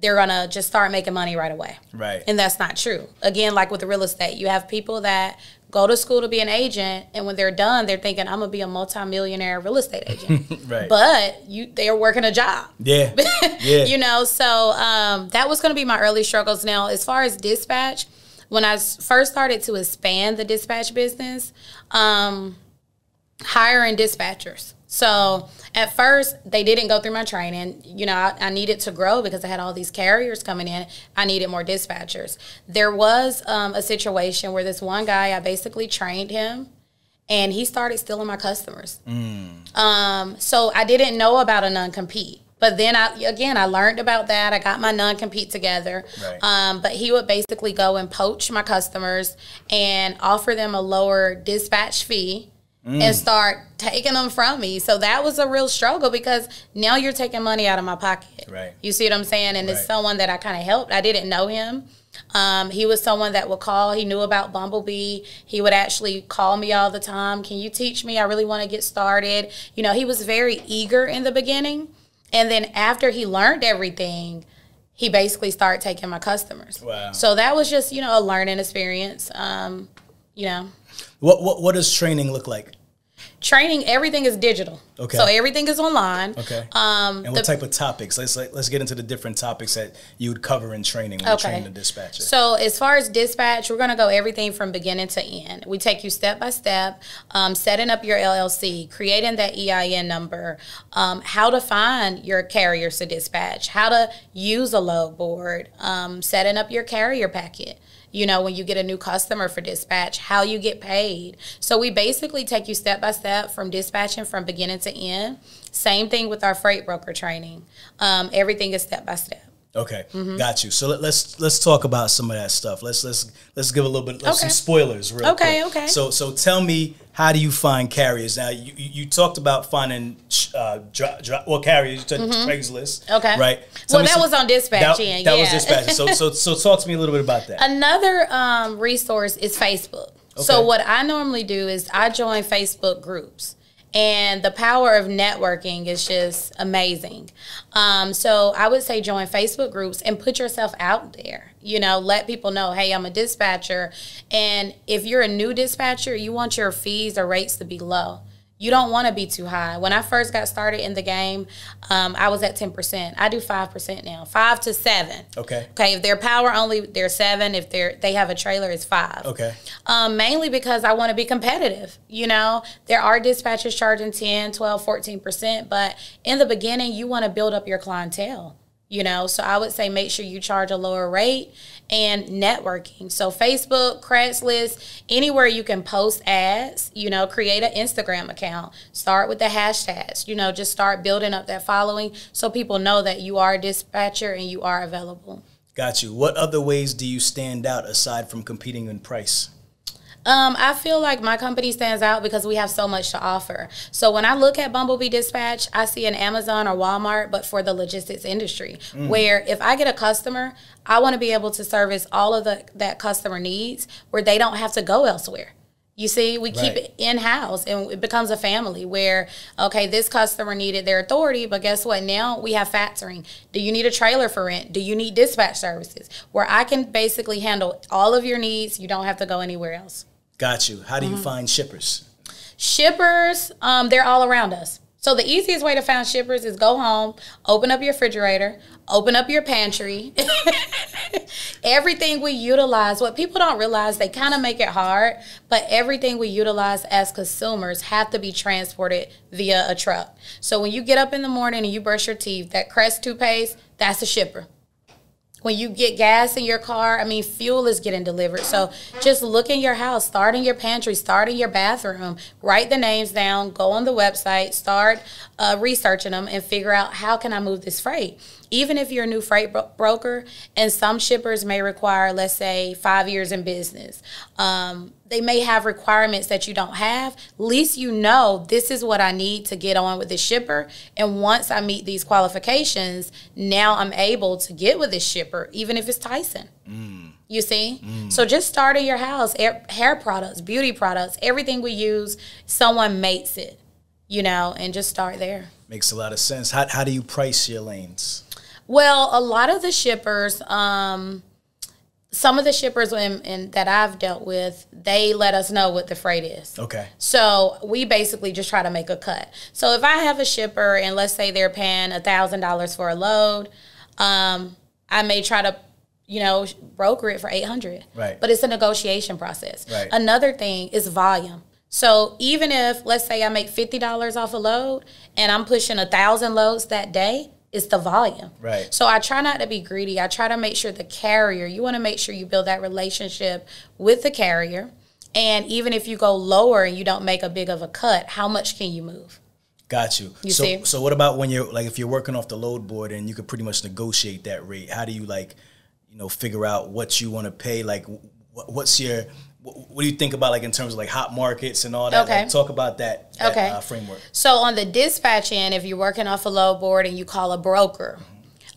they're gonna just start making money right away. Right. And that's not true. Again, like with the real estate, you have people that go to school to be an agent, and when they're done, they're thinking, "I'm gonna be a multimillionaire real estate (laughs) agent." Right. But you, they are working a job. yeah. (laughs) Yeah. you know, so um, that was going to be my early struggles. Now, as far as dispatch, when i first started to expand the dispatch business, um, hiring dispatchers. So at first, they didn't go through my training. You know, I, I needed to grow because I had all these carriers coming in. I needed more dispatchers. There was um, a situation where this one guy, I basically trained him, and he started stealing my customers. Um, so I didn't know about a non compete. But then I again I learned about that. I got my non compete together. Right. Um, but he would basically go and poach my customers and offer them a lower dispatch fee and start taking them from me. So that was a real struggle because now you're taking money out of my pocket. Right. You see what I'm saying? And it's someone that I kind of helped. I didn't know him. Um, he was someone that would call. He knew about Bumblebee. He would actually call me all the time. Can you teach me? I really want to get started. You know, he was very eager in the beginning. And then after he learned everything, he basically started taking my customers. Wow. So that was just, you know, a learning experience. Um, you know, What what what does training look like? Training, everything is digital. Okay. So everything is online. Okay. Um, and what type of topics? Let's like, let's get into the different topics that you would cover in training when Okay. you train the dispatcher. So as far as dispatch, we're going to go everything from beginning to end. We take you step by step, um, setting up your LLC, creating that EIN number, um, how to find your carriers to dispatch, how to use a load board, um, setting up your carrier packet. You know, when you get a new customer for dispatch, how you get paid. So we basically take you step by step from dispatching from beginning to end. Same thing with our freight broker training. Um, everything is step by step. Okay, got you. So let, us let's talk about some of that stuff. Let's let's let's give a little bit let's some spoilers. Real Okay, quick. okay. So so tell me how do you find carriers? Now you you talked about finding uh, well carriers. You Craigslist. Mm-hmm. Okay. Right. Well, that some- was on dispatching. That, yeah, was yeah. dispatch. So so so talk to me a little bit about that. Another um, resource is Facebook. Okay. So what I normally do is I join Facebook groups. And the power of networking is just amazing. Um, so I would say join Facebook groups and put yourself out there. You know, let people know, hey, I'm a dispatcher. And if you're a new dispatcher, you want your fees or rates to be low. You don't want to be too high. When I first got started in the game, um, I was at 10%. I do 5% now, 5 to 7. Okay. Okay, if they're power only, they're 7. If they're they have a trailer, it's 5. Okay. Um, mainly because I want to be competitive. You know, there are dispatchers charging 10, 12, 14%, but in the beginning, you want to build up your clientele. You know, so I would say make sure you charge a lower rate and networking. So Facebook, Craigslist, anywhere you can post ads, you know, create an Instagram account. Start with the hashtags, you know, just start building up that following so people know that you are a dispatcher and you are available. Got you. What other ways do you stand out aside from competing in price? Um, I feel like my company stands out because we have so much to offer. So when I look at Bumblebee Dispatch, I see an Amazon or Walmart, but for the logistics industry, where if I get a customer, I want to be able to service all of the that customer needs, where they don't have to go elsewhere. You see, we keep it in house and it becomes a family where, okay, this customer needed their authority, but guess what? Now we have factoring. Do you need a trailer for rent? Do you need dispatch services? Where I can basically handle all of your needs. You don't have to go anywhere else. Got you. How do you find shippers? Shippers, um, they're all around us. So the easiest way to find shippers is go home, open up your refrigerator, open up your pantry. (laughs) everything we utilize, what people don't realize, they kind of make it hard, but everything we utilize as consumers have to be transported via a truck. So when you get up in the morning and you brush your teeth, that Crest toothpaste, that's a shipper when you get gas in your car, I mean, fuel is getting delivered. So just look in your house, start in your pantry, start in your bathroom, write the names down, go on the website, start uh, researching them, and figure out how can I move this freight. Even if you're a new freight bro- broker, and some shippers may require, let's say, five years in business. Um, they may have requirements that you don't have. At least you know this is what I need to get on with the shipper. And once I meet these qualifications, now I'm able to get with this shipper, even if it's Tyson. You see? So just start in your house. Air- Hair products, beauty products, everything we use, someone makes it, you know, and just start there. Makes a lot of sense. How, how do you price your lanes? Well, a lot of the shippers, um, some of the shippers in, in, that I've dealt with, they let us know what the freight is. Okay. So we basically just try to make a cut. So if I have a shipper and let's say they're paying a thousand dollars for a load, um, I may try to, you know, broker it for eight hundred. Right. But it's a negotiation process. Right. Another thing is volume. So even if let's say I make fifty dollars off a load and I'm pushing a thousand loads that day, it's the volume. Right. So I try not to be greedy. I try to make sure the carrier, you want to make sure you build that relationship with the carrier. And even if you go lower and you don't make a big of a cut, how much can you move? Got you. You so, see? so what about when you're like if you're working off the load board and you could pretty much negotiate that rate? How do you like, you know, figure out what you want to pay? Like, wh- what's your wh- what do you think about like in terms of like hot markets and all that? Okay. Like, talk about that, that Okay. uh, framework. So on the dispatch end, if you're working off a load board and you call a broker,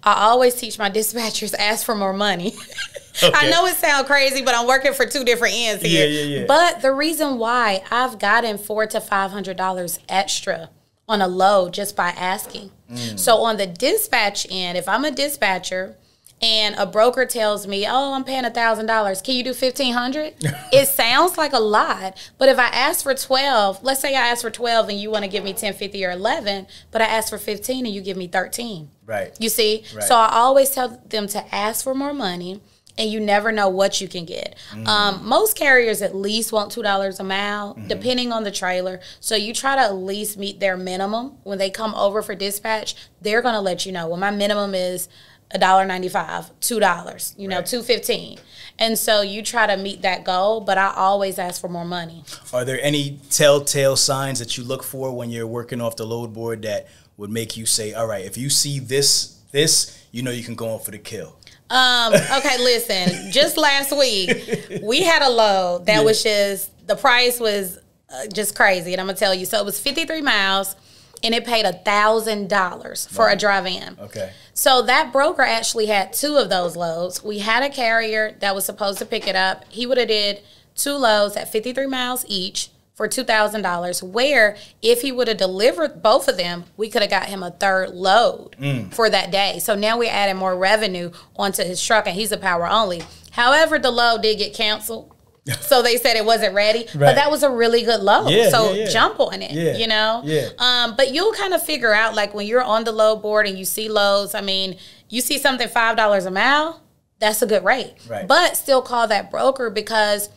I always teach my dispatchers (laughs) ask for more money. (laughs) I know it sounds crazy, but I'm working for two different ends here. Yeah, yeah, yeah. But the reason why I've gotten four to five hundred dollars extra on a load just by asking. Mm. So on the dispatch end, if I'm a dispatcher and a broker tells me, "Oh, I'm paying a thousand dollars. Can you do fifteen hundred? (laughs) it sounds like a lot, but if I ask for twelve, let's say I ask for twelve and you want to give me ten fifty or eleven, but I ask for fifteen and you give me thirteen. Right. You see? Right. So I always tell them to ask for more money and you never know what you can get. Mm. Um, most carriers at least want $2 a mile, Mm-hmm. depending on the trailer. So you try to at least meet their minimum. When they come over for dispatch, they're going to let you know, well, my minimum is a dollar ninety five, two dollars, you know, Right. two fifteen. And so you try to meet that goal, but I always ask for more money. Are there any telltale signs that you look for when you're working off the load board that would make you say, "All right, if you see this, this, you know, you can go on for the kill." Um, okay, (laughs) listen. Just last week, we had a load that Yeah. was just the price was uh, just crazy, and I'm gonna tell you. So it was 53 miles, and it paid a thousand dollars for a drive-in. Okay. So that broker actually had two of those loads. We had a carrier that was supposed to pick it up. He would have did two loads at 53 miles each for $2,000 where if he would have delivered both of them, we could have got him a third load mm. for that day. So now we're adding more revenue onto his truck and he's a power only. However, the load did get canceled. So they said it wasn't ready, Right. but that was a really good low. Yeah, so yeah, yeah. jump on it, you know? yeah. Um, but you'll kind of figure out like when you're on the load board and you see lows, I mean, you see something five dollars a mile, that's a good rate. Right. But still call that broker because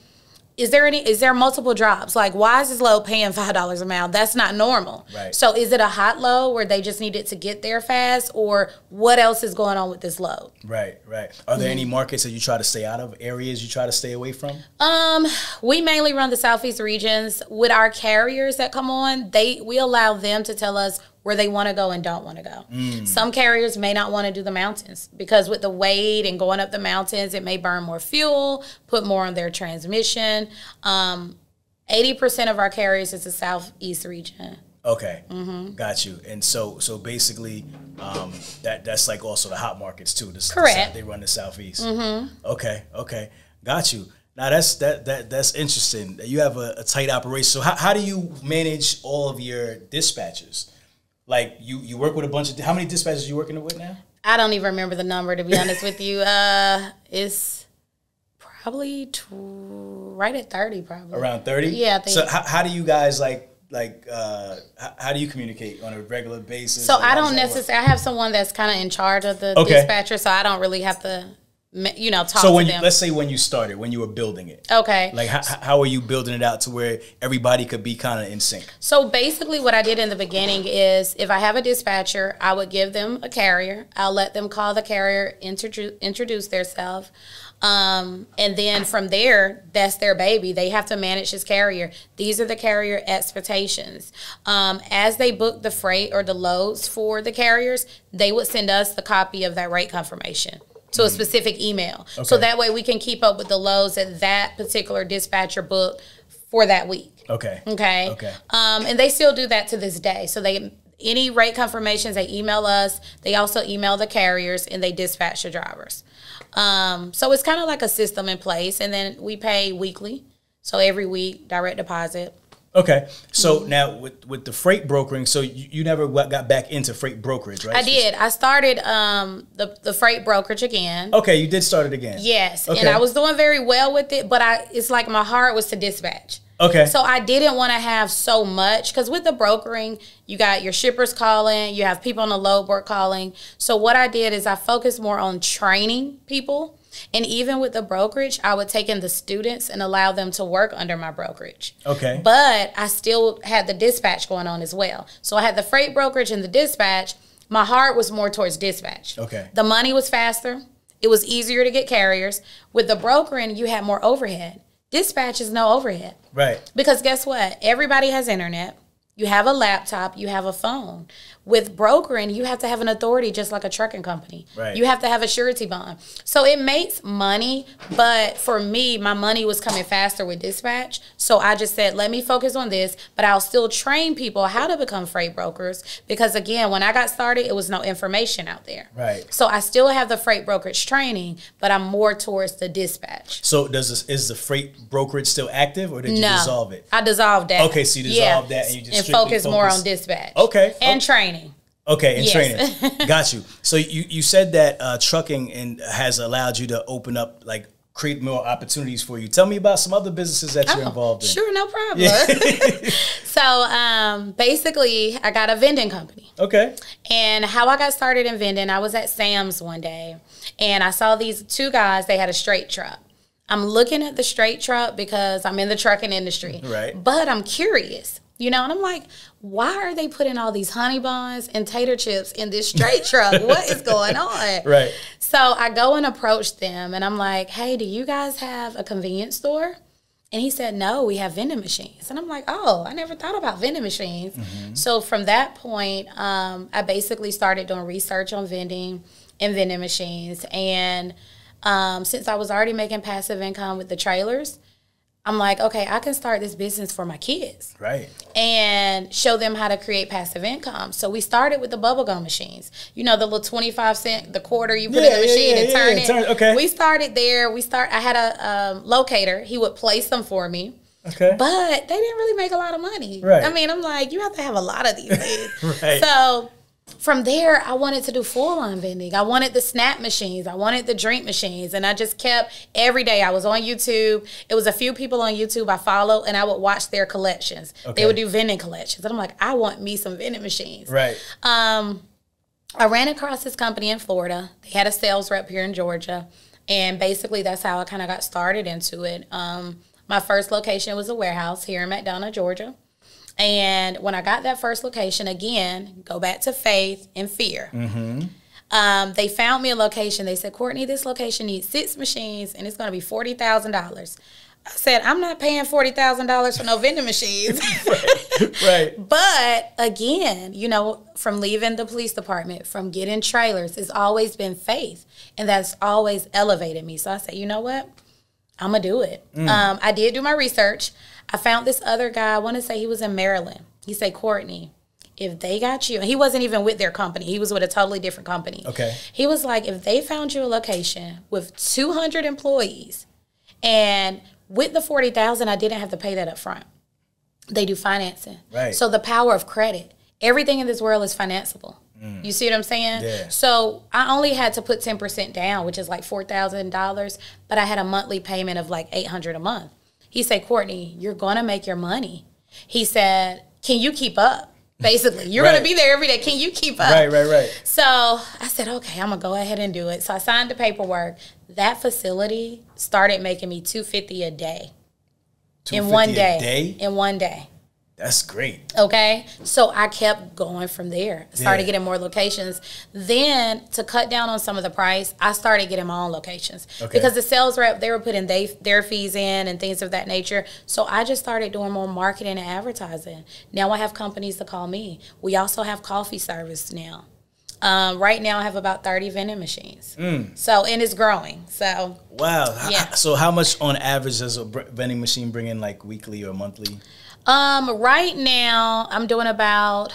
is there any is there multiple drops? Like why is this low paying five dollars a mile? That's not normal. Right. So is it a hot low where they just needed to get there fast, or what else is going on with this load? Right, right. Are there any markets that you try to stay out of? Areas you try to stay away from? Um, we mainly run the southeast regions with our carriers that come on. They we allow them to tell us where they want to go and don't want to go. Some carriers may not want to do the mountains because with the weight and going up the mountains, it may burn more fuel, put more on their transmission. Um, eighty percent of our carriers is the southeast region. Okay, Mm-hmm. got you. And so, so basically, um, that that's like also the hot markets too. The, Correct. they run the southeast. Mm-hmm. Okay, okay, got you. Now that's that that that's interesting. That you have a, a tight operation. So how, how do you manage all of your dispatchers? Like you you work with a bunch of how many dispatchers you working with now? I don't even remember the number to be honest with you. Uh, it's probably right at thirty, probably Around thirty. Yeah, I think- So how, how do you guys like like uh how, do you communicate on a regular basis? So I don't necessarily. I have someone that's kind of in charge of the Okay. dispatcher, so I don't really have to, you know, talk So when you, let's say when you started, when you were building it, okay. like how, how are you building it out to where everybody could be kind of in sync? So basically, what I did in the beginning is if I have a dispatcher, I would give them a carrier. I'll let them call the carrier, introduce introduce themselves. Um, and then from there, that's their baby. They have to manage his carrier. These are the carrier expectations. Um, as they book the freight or the loads for the carriers, they would send us the copy of that rate confirmation to a specific email. So that way we can keep up with the loads that that particular dispatcher booked for that week. Okay. Okay. Okay. Um, and they still do that to this day. So they any rate confirmations they email us. They also email the carriers and they dispatch the drivers. Um, so it's kind of like a system in place, and then we pay weekly. So every week, direct deposit. Okay. So Mm-hmm. now with with the freight brokering, so you, you never got back into freight brokerage, right? I did. I started um, the the freight brokerage again. Okay, you did start it again. Yes, Okay. and I was doing very well with it, but I it's like my heart was to dispatch. Okay. So I didn't want to have so much because with the brokering, you got your shippers calling, you have people on the load board calling. So what I did is I focused more on training people. And even with the brokerage, I would take in the students and allow them to work under my brokerage. Okay. But I still had the dispatch going on as well. So I had the freight brokerage and the dispatch. My heart was more towards dispatch. Okay. The money was faster. It was easier to get carriers. With the brokering, you had more overhead. Dispatch is no overhead. Right. Because guess what? Everybody has internet. You have a laptop, you have a phone. With brokering, you have to have an authority just like a trucking company. Right. You have to have a surety bond. So it makes money, but for me, my money was coming faster with dispatch. So I just said, let me focus on this, but I'll still train people how to become freight brokers because again, when I got started, it was no information out there. Right. So I still have the freight brokerage training, but I'm more towards the dispatch. So does this, is the freight brokerage still active, or did you No, dissolve it? I dissolved that. Okay, so you dissolved that and you just and strictly focus more on dispatch. Okay, and okay. training. Okay, and Yes. training. (laughs) Got you. So you, you said that uh, trucking and has allowed you to open up like create more opportunities for you. Tell me about some other businesses that you're Oh, involved in. Sure, no problem. (laughs) so um, basically, I got a vending company. Okay. And how I got started in vending, I was at Sam's one day and I saw these two guys, they had a straight truck. I'm looking at the straight truck because I'm in the trucking industry. Right. But I'm curious. You know, and I'm like, why are they putting all these honey buns and tater chips in this straight truck? what is going (laughs) on? Right. So I go and approach them and I'm like, hey, do you guys have a convenience store? And he said, no, we have vending machines. And I'm like, oh, I never thought about vending machines. So from that point, um, I basically started doing research on vending and vending machines. And um, since I was already making passive income with the trailers, I'm like, okay, I can start this business for my kids Right. and show them how to create passive income. So we started with the bubblegum machines. You know, the little 25 cent, the quarter you put in the yeah, machine yeah, and yeah, turn yeah, it. turn- okay. We started there. We start I had a um, locator. He would place them for me. Okay. But they didn't really make a lot of money. Right. I mean, I'm like, you have to have a lot of these things. (laughs) Right. So from there, I wanted to do full on vending. I wanted the snap machines. I wanted the drink machines. And I just kept every day. I was on YouTube. It was a few people on YouTube I follow, and I would watch their collections. Okay. They would do vending collections. And I'm like, I want me some vending machines. Right. Um, I ran across this company in Florida. They had a sales rep here in Georgia, and basically that's how I kind of got started into it. Um, my first location was a warehouse here in McDonough, Georgia. And when I got that first location, again, go back to faith and fear. Um, they found me a location. They said, Courtney, this location needs six machines and it's going to be $40,000. I said, I'm not paying $40,000 for no vending machines. (laughs) Right. (laughs) But again, you know, from leaving the police department, from getting trailers, it's always been faith. And that's always elevated me. So I said, you know what? I'm going to do it. Um, I did do my research. I found this other guy, I want to say he was in Maryland. He said, Courtney, if they got you, he wasn't even with their company, he was with a totally different company. Okay. He was like, if they found you a location with 200 employees and with the 40,000, I didn't have to pay that up front. They do financing. Right. So the power of credit. Everything in this world is financeable. Mm. You see what I'm saying? Yeah. So I only had to put 10% down, which is like $4,000, but I had a monthly payment of like 800 a month. He said, "Courtney, you're going to make your money." He said, "Can you keep up?" Basically, you're going to be there every day. Can you keep up? Right. Right. Right. So I said, okay, I'm gonna go ahead and do it. So I signed the paperwork. That facility started making me two fifty a day in one a day. day? In one day. That's great. Okay. So I kept going from there. Started Yeah. getting more locations. Then to cut down on some of the price, I started getting my own locations. Okay. Because the sales rep, they were putting they, their fees in and things of that nature. So I just started doing more marketing and advertising. Now I have companies to call me. We also have coffee service now. Um, right now I have about 30 vending machines. Mm. So, and it's growing. So Wow. Yeah. So how much on average does a vending machine bring in, like weekly or monthly? Um, right now I'm doing about,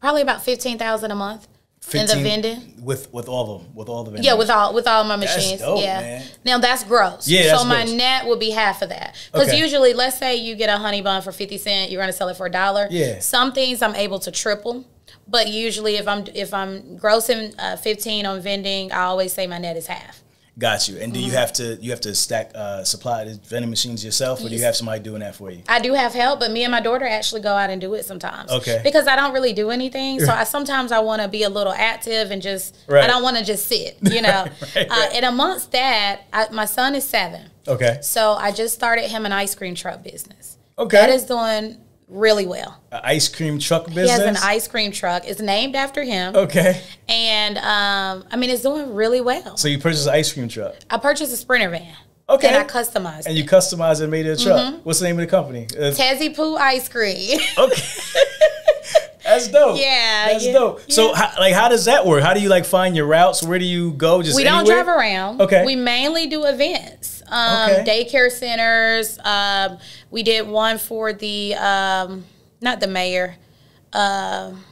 probably about 15,000 a month in the vending. with with all of them, with all the vending. Yeah, with all with all my machines. dope, yeah. man. Now that's gross. Yeah, that's so my gross. net would be half of that. Because Okay. usually, let's say you get a honey bun for fifty cent, you're going to sell it for a dollar. Yeah. Some things I'm able to triple, but usually if I'm if I'm grossing uh, fifteen on vending, I always say my net is half. Got you. And do Mm-hmm. you have to you have to stack uh, supply the vending machines yourself, or do you have somebody doing that for you? I do have help, but me and my daughter actually go out and do it sometimes. Okay. Because I don't really do anything, so I sometimes I want to be a little active and just Right. I don't want to just sit, you know. (laughs) Right, uh, right. and amongst that, I, my son is seven. Okay. So I just started him an ice cream truck business. Okay. That is doing really well. An ice cream truck business. He has an ice cream truck. It's named after him. Okay. And um, I mean, it's doing really well. So you purchased an ice cream truck. I purchased a Sprinter van. Okay. And I customized And it. you customized and made it a truck. Mm-hmm. What's the name of the company? Uh, Tezzy Poo Ice Cream. okay. (laughs) That's dope. Yeah, That's yeah, dope. So, yeah. how, like, how does that work? How do you like find your routes? Where do you go? Just we don't anywhere? drive around. Okay. We mainly do events. Um, Okay. Daycare centers. Um, we did one for the, um, not the mayor. Um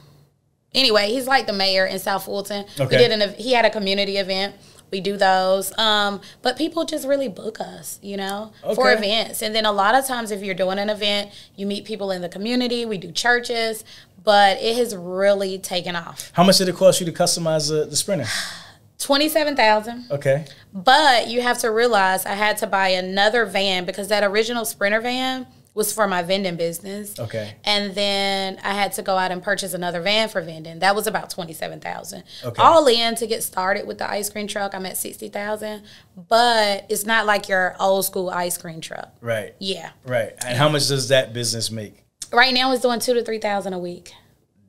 anyway, he's like the mayor in South Fulton. Okay. We did an, he had a community event. We do those. Um, but people just really book us, you know, for events. And then a lot of times if you're doing an event, you meet people in the community. We do churches, but it has really taken off. How much did it cost you to customize the, the Sprinter? 27,000. Okay. But you have to realize I had to buy another van because that original Sprinter van was for my vending business. Okay. And then I had to go out and purchase another van for vending. That was about twenty seven thousand. Okay. All in to get started with the ice cream truck, I'm at sixty thousand. But it's not like your old school ice cream truck. Right. Yeah. Right. And how much does that business make? Right now, it's doing two to three thousand a week.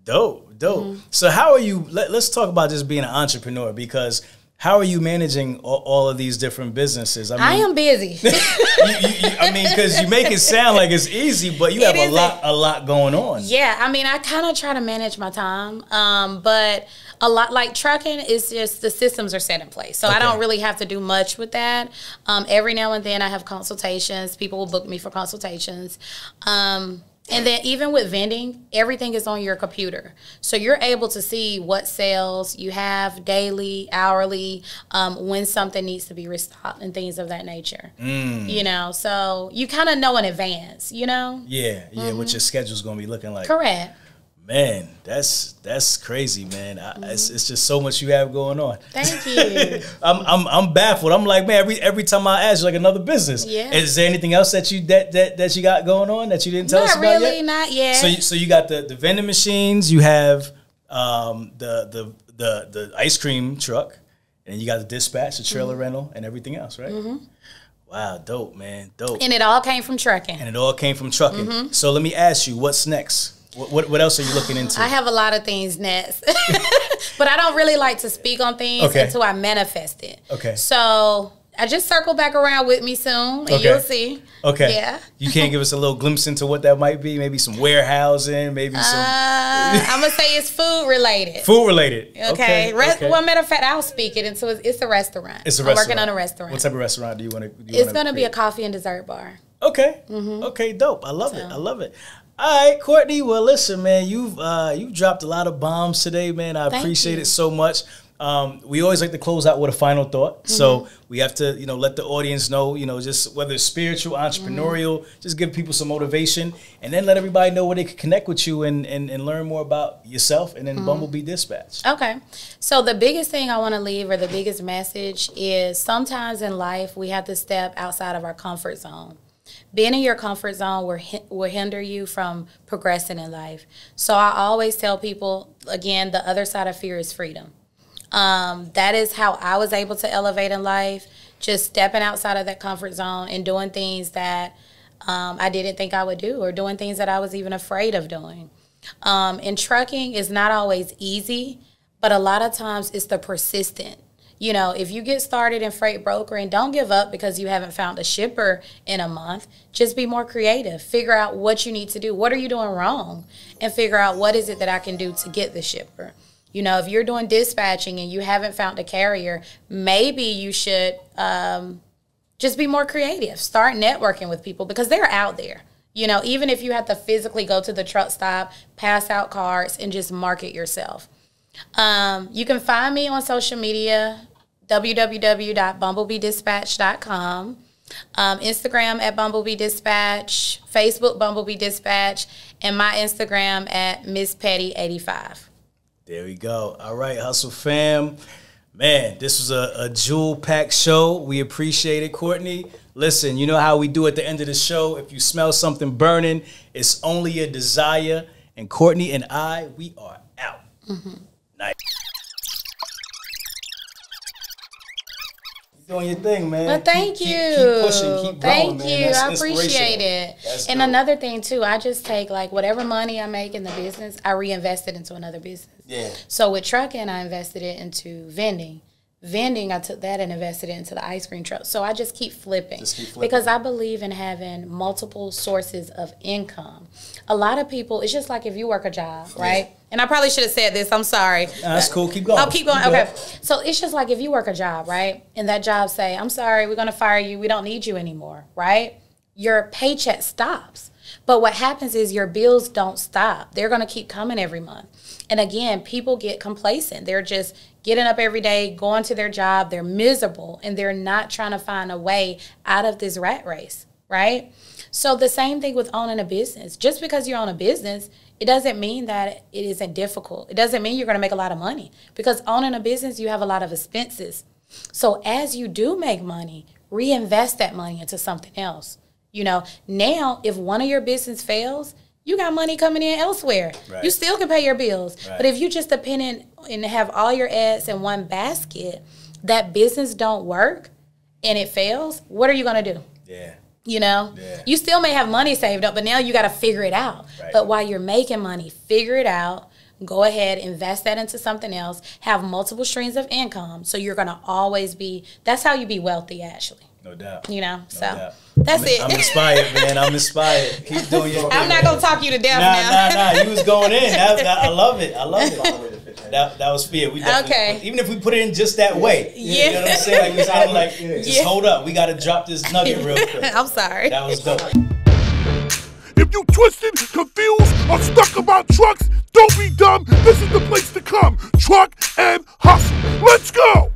Dope, dope. Mm-hmm. So how are you? Let, us talk about just being an entrepreneur because how are you managing all, all of these different businesses? I mean, I am busy. (laughs) you, you, you, I mean, because you make it sound like it's easy, but you have a lot, a lot going on. Yeah, I mean, I kind of try to manage my time, um, but a lot like trucking is just the systems are set in place, so I don't really have to do much with that. Um, every now and then, I have consultations. People will book me for consultations. Um, and then even with vending, everything is on your computer. So you're able to see what sales you have daily, hourly, um, when something needs to be restocked and things of that nature. Mm. You know, so you kind of know in advance, you know? Yeah, yeah. Mm-hmm. What your schedule's gonna be looking like? Correct. Man, that's that's crazy, man. I, it's, it's just so much you have going on. Thank (laughs) you. I'm, I'm I'm baffled. I'm like, man, every every time I ask, you like another business. Yeah. Is there anything else that you that that, that you got going on that you didn't tell us about? not really, yet? not yet. So you, so you got the, the vending machines, you have um, the, the the the ice cream truck, and you got the dispatch, the Mm-hmm. trailer rental, and everything else, right? Wow, dope, man, dope. And, and it all came from trucking. And it all came from trucking. So let me ask you, what's next? What, what what else are you looking into? I have a lot of things next, (laughs) but I don't really like to speak on things Okay. until I manifest it. Okay. So I just circle back around with me soon, and Okay. you'll see. okay. Yeah. You can't give us a little glimpse into what that might be? Maybe some warehousing, maybe some Uh, I'm gonna say it's food related. food related. Okay. Re- okay. Well, matter of fact, I'll speak it into it's it's a restaurant. It's a I'm working on a restaurant. What type of restaurant do you want to? Do? It's gonna be a coffee and dessert bar. Okay. Mm-hmm. Okay, dope. I love it. I love it. All right, Courtney. Well, listen, man, you've uh, you've dropped a lot of bombs today, man. I Thank appreciate you. it so much. Um, we always like to close out with a final thought, Mm-hmm. so we have to, you know, let the audience know, you know, just whether it's spiritual, entrepreneurial, Mm-hmm. just give people some motivation, and then let everybody know where they can connect with you and and, and learn more about yourself, and then Mm-hmm. Bumblebee Dispatch. Okay. So the biggest thing I want to leave or the biggest message is sometimes in life we have to step outside of our comfort zone. Being in your comfort zone will, will hinder you from progressing in life. So I always tell people again, the other side of fear is freedom. Um, that is how I was able to elevate in life, just stepping outside of that comfort zone and doing things that um, I didn't think I would do or doing things that I was even afraid of doing. Um, and trucking is not always easy, but a lot of times it's the persistent. You know, if you get started in freight brokering, don't give up because you haven't found a shipper in a month. Just be more creative. Figure out what you need to do. What are you doing wrong? And figure out what is it that I can do to get the shipper. You know, if you're doing dispatching and you haven't found a carrier, maybe you should um, just be more creative. Start networking with people because they're out there. You know, even if you have to physically go to the truck stop, pass out cards, and just market yourself. Um, you can find me on social media, www.bumblebeedispatch.com, um, Instagram at Bumblebee Dispatch, Facebook Bumblebee Dispatch, and my Instagram at Miss Petty85. There we go. All right, Hustle fam. Man, this was a, a jewel packed show. We appreciate it, Courtney. Listen, you know how we do at the end of the show. If you smell something burning, it's only a desire. And Courtney and I, we are out. Nice. Doing your thing, man. Well, thank Keep- you. Keep, keep pushing, keep growing, thank man. you. I appreciate it. That's and dope. another thing too, I just take like whatever money I make in the business, I reinvest it into another business. Yeah. So with trucking, I invested it into vending. Vending, I took that and invested it into the ice cream truck. So I just keep flipping, Just keep flipping. because I believe in having multiple sources of income. A lot of people, it's just like if you work a job, right? And I probably should have said this. I'm sorry. Nah, that's cool. Keep going. I'll keep going. Keep okay. going. So it's just like if you work a job, right? And that job say, I'm sorry, we're gonna fire you. We don't need you anymore, right? Your paycheck stops. But what happens is your bills don't stop. They're gonna keep coming every month. And again, people get complacent. They're just getting up every day, going to their job, they're miserable, and they're not trying to find a way out of this rat race, right? So the same thing with owning a business. Just because you own a business, it doesn't mean that it isn't difficult. It doesn't mean you're going to make a lot of money because owning a business, you have a lot of expenses. So as you do make money, reinvest that money into something else. You know, now if one of your business fails, you got money coming in elsewhere. Right. You still can pay your bills. Right. But if you just dependent and have all your eggs in one basket, that business don't work and it fails, what are you going to do? Yeah. You know, Yeah. you still may have money saved up, but now you got to figure it out. Right. But while you're making money, figure it out. Go ahead, invest that into something else. Have multiple streams of income, so you're gonna always be. That's how you be wealthy, actually. No doubt. You know, so doubt. that's I'm, it. I'm inspired, man. I'm inspired. (laughs) Keep doing your I'm not gonna talk you to death Nah, now. nah, nah. You was going in. That, that- I love it. I love it. All the way to the pitch. That, that was fair. We definitely, Okay. Even if we put it in just that way. Yeah. You know what I'm saying? Like we sound like, just Yeah. hold up. We got to drop this nugget real (laughs) quick. I'm sorry. That was dope. If you twisted, confused, or stuck about trucks, don't be dumb. This is the place to come. Truck and hustle. Let's go.